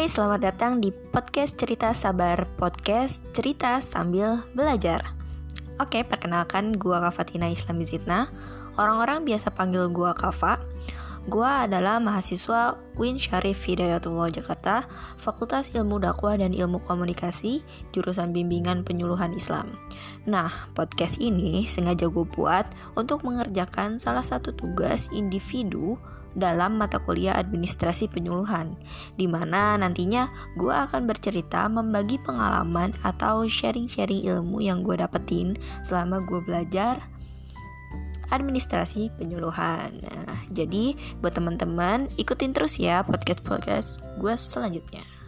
Hai, selamat datang di podcast Cerita Sabar Podcast Cerita Sambil Belajar. Oke, perkenalkan gua Kafatina Islam Zitna Orang-orang biasa panggil gua Kafa. Gua adalah mahasiswa Win Syarif Hidayatullah Jakarta Fakultas Ilmu Dakwah dan Ilmu Komunikasi Jurusan Bimbingan Penyuluhan Islam. Nah, podcast ini sengaja gue buat untuk mengerjakan salah satu tugas individu dalam mata kuliah administrasi penyuluhan, di mana nantinya gue akan bercerita membagi pengalaman atau sharing-sharing ilmu yang gue dapetin selama gue belajar administrasi penyuluhan. Nah, jadi buat teman-teman ikutin terus ya podcast-podcast gue selanjutnya.